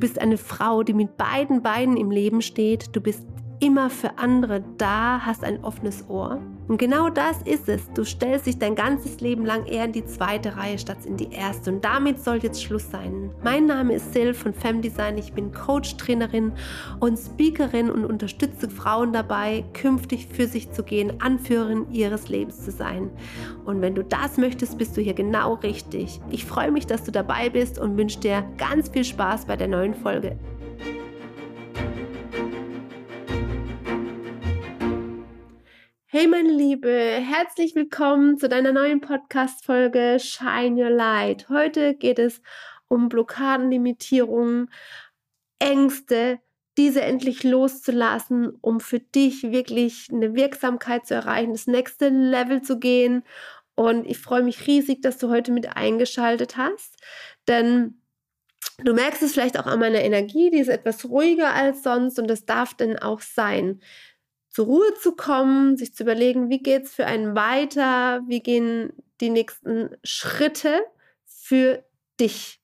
Du bist eine Frau, die mit beiden Beinen im Leben steht. Du bist immer für andere da, hast ein offenes Ohr. Und genau das ist es. Du stellst dich dein ganzes Leben lang eher in die zweite Reihe statt in die erste. Und damit soll jetzt Schluss sein. Mein Name ist Sil von Femdesign. Ich bin Coach, Trainerin und Speakerin und unterstütze Frauen dabei, künftig für sich zu gehen, Anführerin ihres Lebens zu sein. Und wenn du das möchtest, bist du hier genau richtig. Ich freue mich, dass du dabei bist und wünsche dir ganz viel Spaß bei der neuen Folge. Hey meine Liebe, herzlich willkommen zu deiner neuen Podcast-Folge Shine Your Light. Heute geht es um Blockadenlimitierungen, Ängste, diese endlich loszulassen, um für dich wirklich eine Wirksamkeit zu erreichen, das nächste Level zu gehen. Und ich freue mich riesig, dass du heute mit eingeschaltet hast, denn Du merkst es vielleicht auch an meiner Energie, die ist etwas ruhiger als sonst und das darf denn auch sein zur Ruhe zu kommen, sich zu überlegen, wie geht es für einen weiter, wie gehen die nächsten Schritte für dich.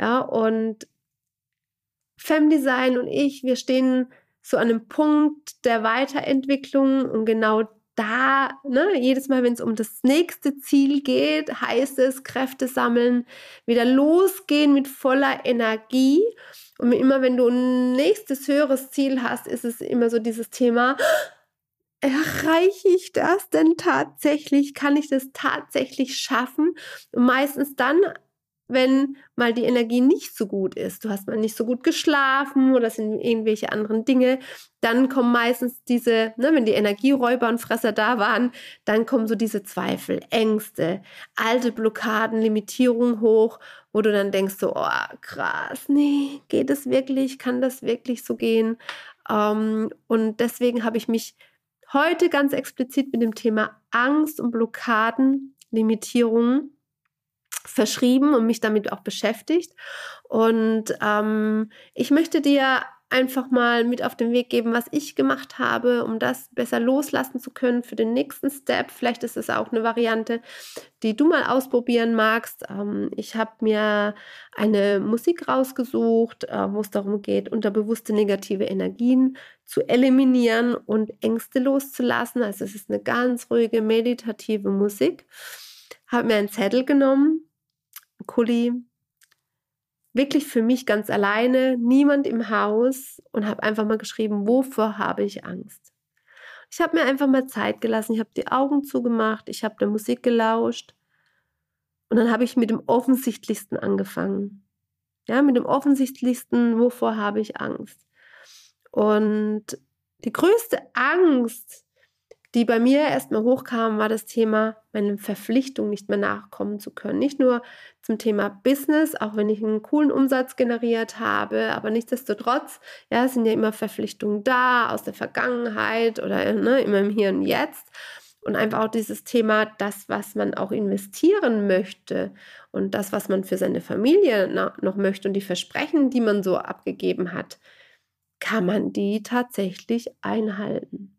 Ja, und Femdesign und ich, wir stehen so an einem Punkt der Weiterentwicklung und genau da, ne, jedes Mal, wenn es um das nächste Ziel geht, heißt es Kräfte sammeln, wieder losgehen mit voller Energie. Und immer wenn du ein nächstes höheres Ziel hast, ist es immer so dieses Thema, erreiche ich das denn tatsächlich? Kann ich das tatsächlich schaffen? Und meistens dann, wenn mal die Energie nicht so gut ist, du hast mal nicht so gut geschlafen oder sind irgendwelche anderen Dinge, dann kommen meistens diese, ne, wenn die Energieräuber und Fresser da waren, dann kommen so diese Zweifel, Ängste, alte Blockaden, Limitierungen hoch, wo du dann denkst so, oh krass, nee, geht es wirklich, kann das wirklich so gehen? Ähm, und deswegen habe ich mich heute ganz explizit mit dem Thema Angst und Blockaden, Limitierungen verschrieben und mich damit auch beschäftigt. Und ähm, ich möchte dir einfach mal mit auf den Weg geben, was ich gemacht habe, um das besser loslassen zu können für den nächsten Step. Vielleicht ist es auch eine Variante, die du mal ausprobieren magst. Ähm, ich habe mir eine Musik rausgesucht, äh, wo es darum geht, unterbewusste negative Energien zu eliminieren und Ängste loszulassen. Also es ist eine ganz ruhige, meditative Musik. Habe mir einen Zettel genommen Kuli, wirklich für mich ganz alleine, niemand im Haus und habe einfach mal geschrieben, wovor habe ich Angst? Ich habe mir einfach mal Zeit gelassen, ich habe die Augen zugemacht, ich habe der Musik gelauscht und dann habe ich mit dem offensichtlichsten angefangen. Ja, mit dem offensichtlichsten, wovor habe ich Angst? Und die größte Angst, die bei mir erstmal hochkam, war das Thema, meinen Verpflichtungen nicht mehr nachkommen zu können. Nicht nur zum Thema Business, auch wenn ich einen coolen Umsatz generiert habe, aber nichtsdestotrotz, ja, sind ja immer Verpflichtungen da aus der Vergangenheit oder ne, immer im Hier und Jetzt. Und einfach auch dieses Thema, das, was man auch investieren möchte und das, was man für seine Familie noch möchte und die Versprechen, die man so abgegeben hat, kann man die tatsächlich einhalten?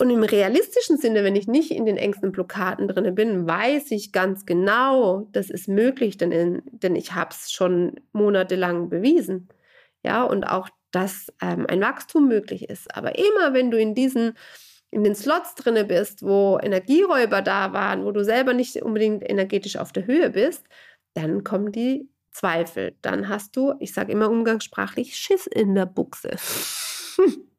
Und im realistischen Sinne, wenn ich nicht in den engsten Blockaden drin bin, weiß ich ganz genau, das ist möglich, denn, in, denn ich habe es schon monatelang bewiesen. Ja, und auch, dass ähm, ein Wachstum möglich ist. Aber immer, wenn du in diesen in den Slots drinne bist, wo Energieräuber da waren, wo du selber nicht unbedingt energetisch auf der Höhe bist, dann kommen die Zweifel. Dann hast du, ich sage immer umgangssprachlich, Schiss in der Buchse.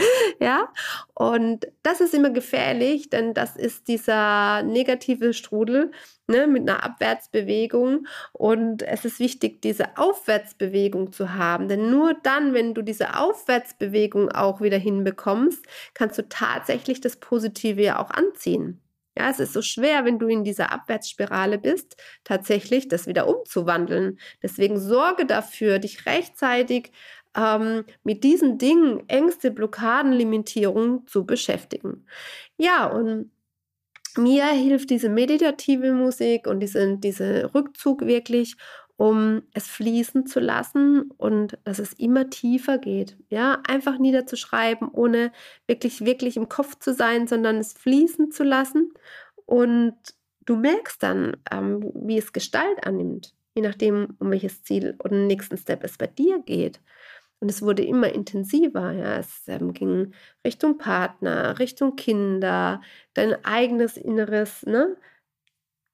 ja, und das ist immer gefährlich, denn das ist dieser negative Strudel ne, mit einer Abwärtsbewegung und es ist wichtig, diese Aufwärtsbewegung zu haben, denn nur dann, wenn du diese Aufwärtsbewegung auch wieder hinbekommst, kannst du tatsächlich das Positive ja auch anziehen. Ja, es ist so schwer, wenn du in dieser Abwärtsspirale bist, tatsächlich das wieder umzuwandeln. Deswegen sorge dafür, dich rechtzeitig ähm, mit diesen Dingen, Ängste, Blockaden, Limitierungen zu beschäftigen. Ja, und mir hilft diese meditative Musik und diese, diese Rückzug wirklich, um es fließen zu lassen und dass es immer tiefer geht. Ja, einfach niederzuschreiben, ohne wirklich, wirklich im Kopf zu sein, sondern es fließen zu lassen. Und du merkst dann, ähm, wie es Gestalt annimmt. je nachdem, um welches Ziel oder den nächsten Step es bei dir geht. Und es wurde immer intensiver. Ja. Es ähm, ging Richtung Partner, Richtung Kinder, dein eigenes inneres ne?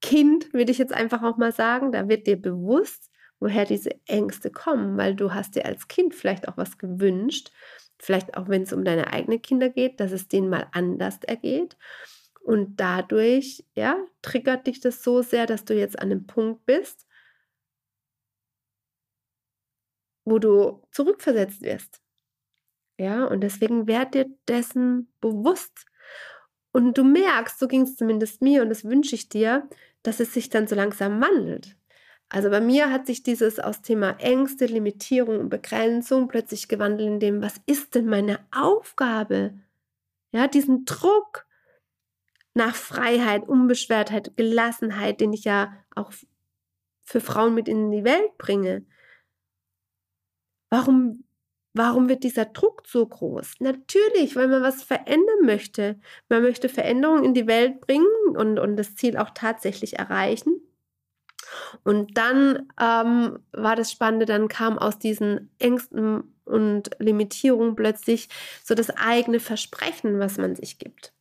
Kind, würde ich jetzt einfach auch mal sagen. Da wird dir bewusst, woher diese Ängste kommen, weil du hast dir als Kind vielleicht auch was gewünscht. Vielleicht auch, wenn es um deine eigenen Kinder geht, dass es denen mal anders ergeht. Und dadurch, ja, triggert dich das so sehr, dass du jetzt an dem Punkt bist, wo du zurückversetzt wirst. Ja, und deswegen werd dir dessen bewusst. Und du merkst, so ging es zumindest mir und das wünsche ich dir, dass es sich dann so langsam wandelt. Also bei mir hat sich dieses aus Thema Ängste, Limitierung und Begrenzung plötzlich gewandelt in dem, was ist denn meine Aufgabe? Ja, diesen Druck nach Freiheit, Unbeschwertheit, Gelassenheit, den ich ja auch für Frauen mit in die Welt bringe. Warum, warum wird dieser Druck so groß? Natürlich, weil man was verändern möchte. Man möchte Veränderungen in die Welt bringen und, und das Ziel auch tatsächlich erreichen. Und dann ähm, war das Spannende, dann kam aus diesen Ängsten und Limitierungen plötzlich so das eigene Versprechen, was man sich gibt.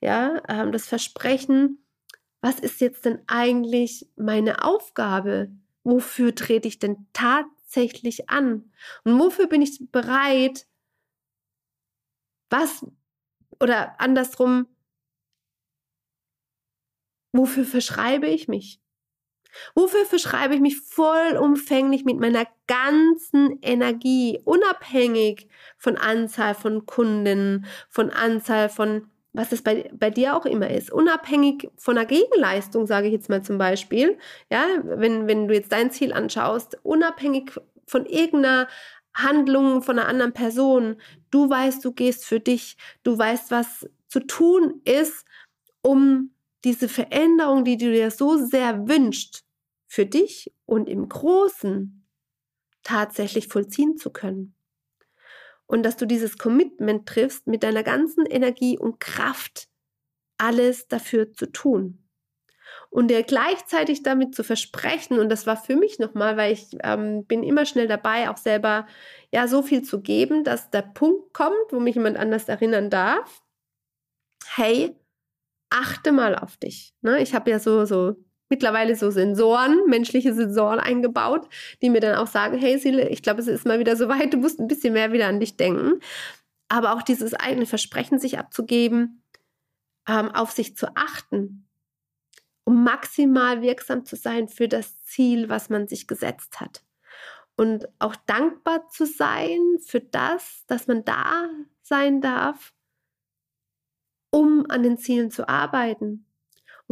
Ja, ähm, das Versprechen, was ist jetzt denn eigentlich meine Aufgabe? Wofür trete ich denn tatsächlich tatsächlich an? Und wofür bin ich bereit, was oder andersrum, wofür verschreibe ich mich? Wofür verschreibe ich mich vollumfänglich mit meiner ganzen Energie, unabhängig von Anzahl von Kunden, von Anzahl von was es bei, bei dir auch immer ist, unabhängig von der Gegenleistung, sage ich jetzt mal zum Beispiel, ja, wenn, wenn du jetzt dein Ziel anschaust, unabhängig von irgendeiner Handlung von einer anderen Person, du weißt, du gehst für dich, du weißt, was zu tun ist, um diese Veränderung, die du dir so sehr wünschst, für dich und im Großen tatsächlich vollziehen zu können und dass du dieses Commitment triffst, mit deiner ganzen Energie und Kraft alles dafür zu tun. Und dir gleichzeitig damit zu versprechen, und das war für mich nochmal, weil ich ähm, bin immer schnell dabei, auch selber ja so viel zu geben, dass der Punkt kommt, wo mich jemand anders erinnern darf. Hey, achte mal auf dich. Ne? Ich habe ja so, so mittlerweile so Sensoren, menschliche Sensoren eingebaut, die mir dann auch sagen, hey Sile, ich glaube, es ist mal wieder so weit, du musst ein bisschen mehr wieder an dich denken. Aber auch dieses eigene Versprechen sich abzugeben, ähm, auf sich zu achten, um maximal wirksam zu sein für das Ziel, was man sich gesetzt hat. Und auch dankbar zu sein für das, dass man da sein darf, um an den Zielen zu arbeiten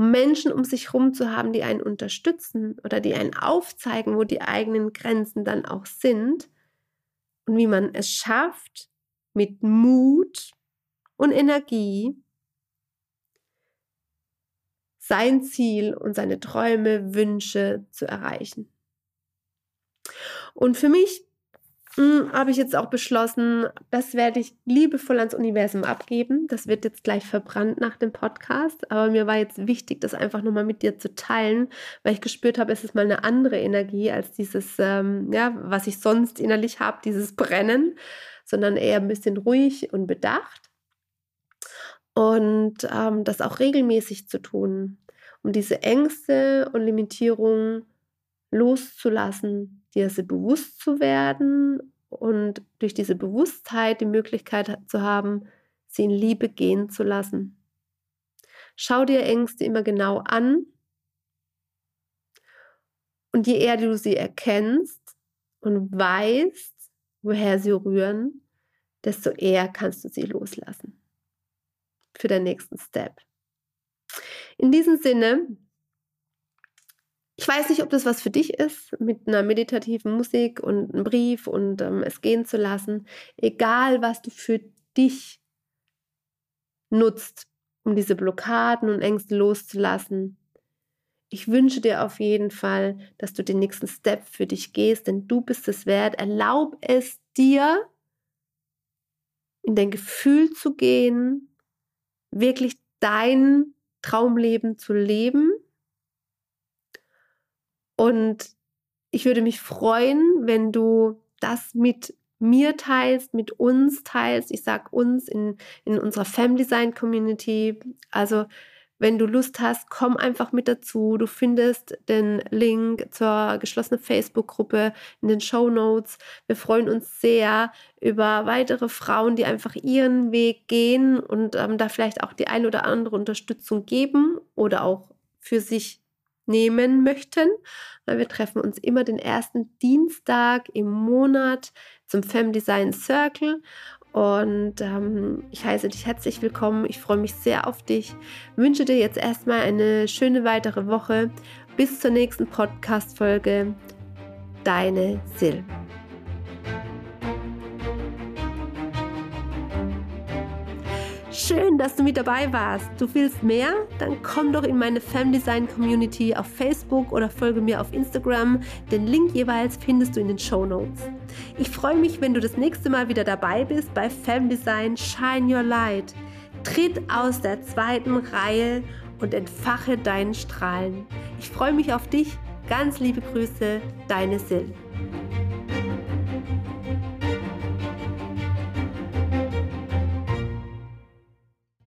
um Menschen um sich herum zu haben, die einen unterstützen oder die einen aufzeigen, wo die eigenen Grenzen dann auch sind und wie man es schafft, mit Mut und Energie sein Ziel und seine Träume, Wünsche zu erreichen. Und für mich habe ich jetzt auch beschlossen, das werde ich liebevoll ans Universum abgeben. Das wird jetzt gleich verbrannt nach dem Podcast. Aber mir war jetzt wichtig, das einfach nochmal mit dir zu teilen, weil ich gespürt habe, es ist mal eine andere Energie als dieses, ähm, ja, was ich sonst innerlich habe, dieses Brennen, sondern eher ein bisschen ruhig und bedacht. Und ähm, das auch regelmäßig zu tun, um diese Ängste und Limitierungen loszulassen, dir sie bewusst zu werden und durch diese Bewusstheit die Möglichkeit zu haben, sie in Liebe gehen zu lassen. Schau dir Ängste immer genau an und je eher du sie erkennst und weißt, woher sie rühren, desto eher kannst du sie loslassen für den nächsten Step. In diesem Sinne ich weiß nicht, ob das was für dich ist, mit einer meditativen Musik und einem Brief und ähm, es gehen zu lassen. Egal, was du für dich nutzt, um diese Blockaden und Ängste loszulassen. Ich wünsche dir auf jeden Fall, dass du den nächsten Step für dich gehst, denn du bist es wert. Erlaub es dir, in dein Gefühl zu gehen, wirklich dein Traumleben zu leben und ich würde mich freuen, wenn du das mit mir teilst, mit uns teilst. Ich sage uns in, in unserer Family Design Community. Also wenn du Lust hast, komm einfach mit dazu. Du findest den Link zur geschlossenen Facebook-Gruppe in den Show Notes. Wir freuen uns sehr über weitere Frauen, die einfach ihren Weg gehen und ähm, da vielleicht auch die ein oder andere Unterstützung geben oder auch für sich nehmen möchten. Wir treffen uns immer den ersten Dienstag im Monat zum Fem Design Circle und ähm, ich heiße dich herzlich willkommen. Ich freue mich sehr auf dich. Wünsche dir jetzt erstmal eine schöne weitere Woche. Bis zur nächsten Podcast-Folge. Deine Sil. Schön, dass du mit dabei warst. Du willst mehr? Dann komm doch in meine Femdesign Community auf Facebook oder folge mir auf Instagram. Den Link jeweils findest du in den Show Notes. Ich freue mich, wenn du das nächste Mal wieder dabei bist bei Femdesign Shine Your Light. Tritt aus der zweiten Reihe und entfache deinen Strahlen. Ich freue mich auf dich. Ganz liebe Grüße, deine Sil.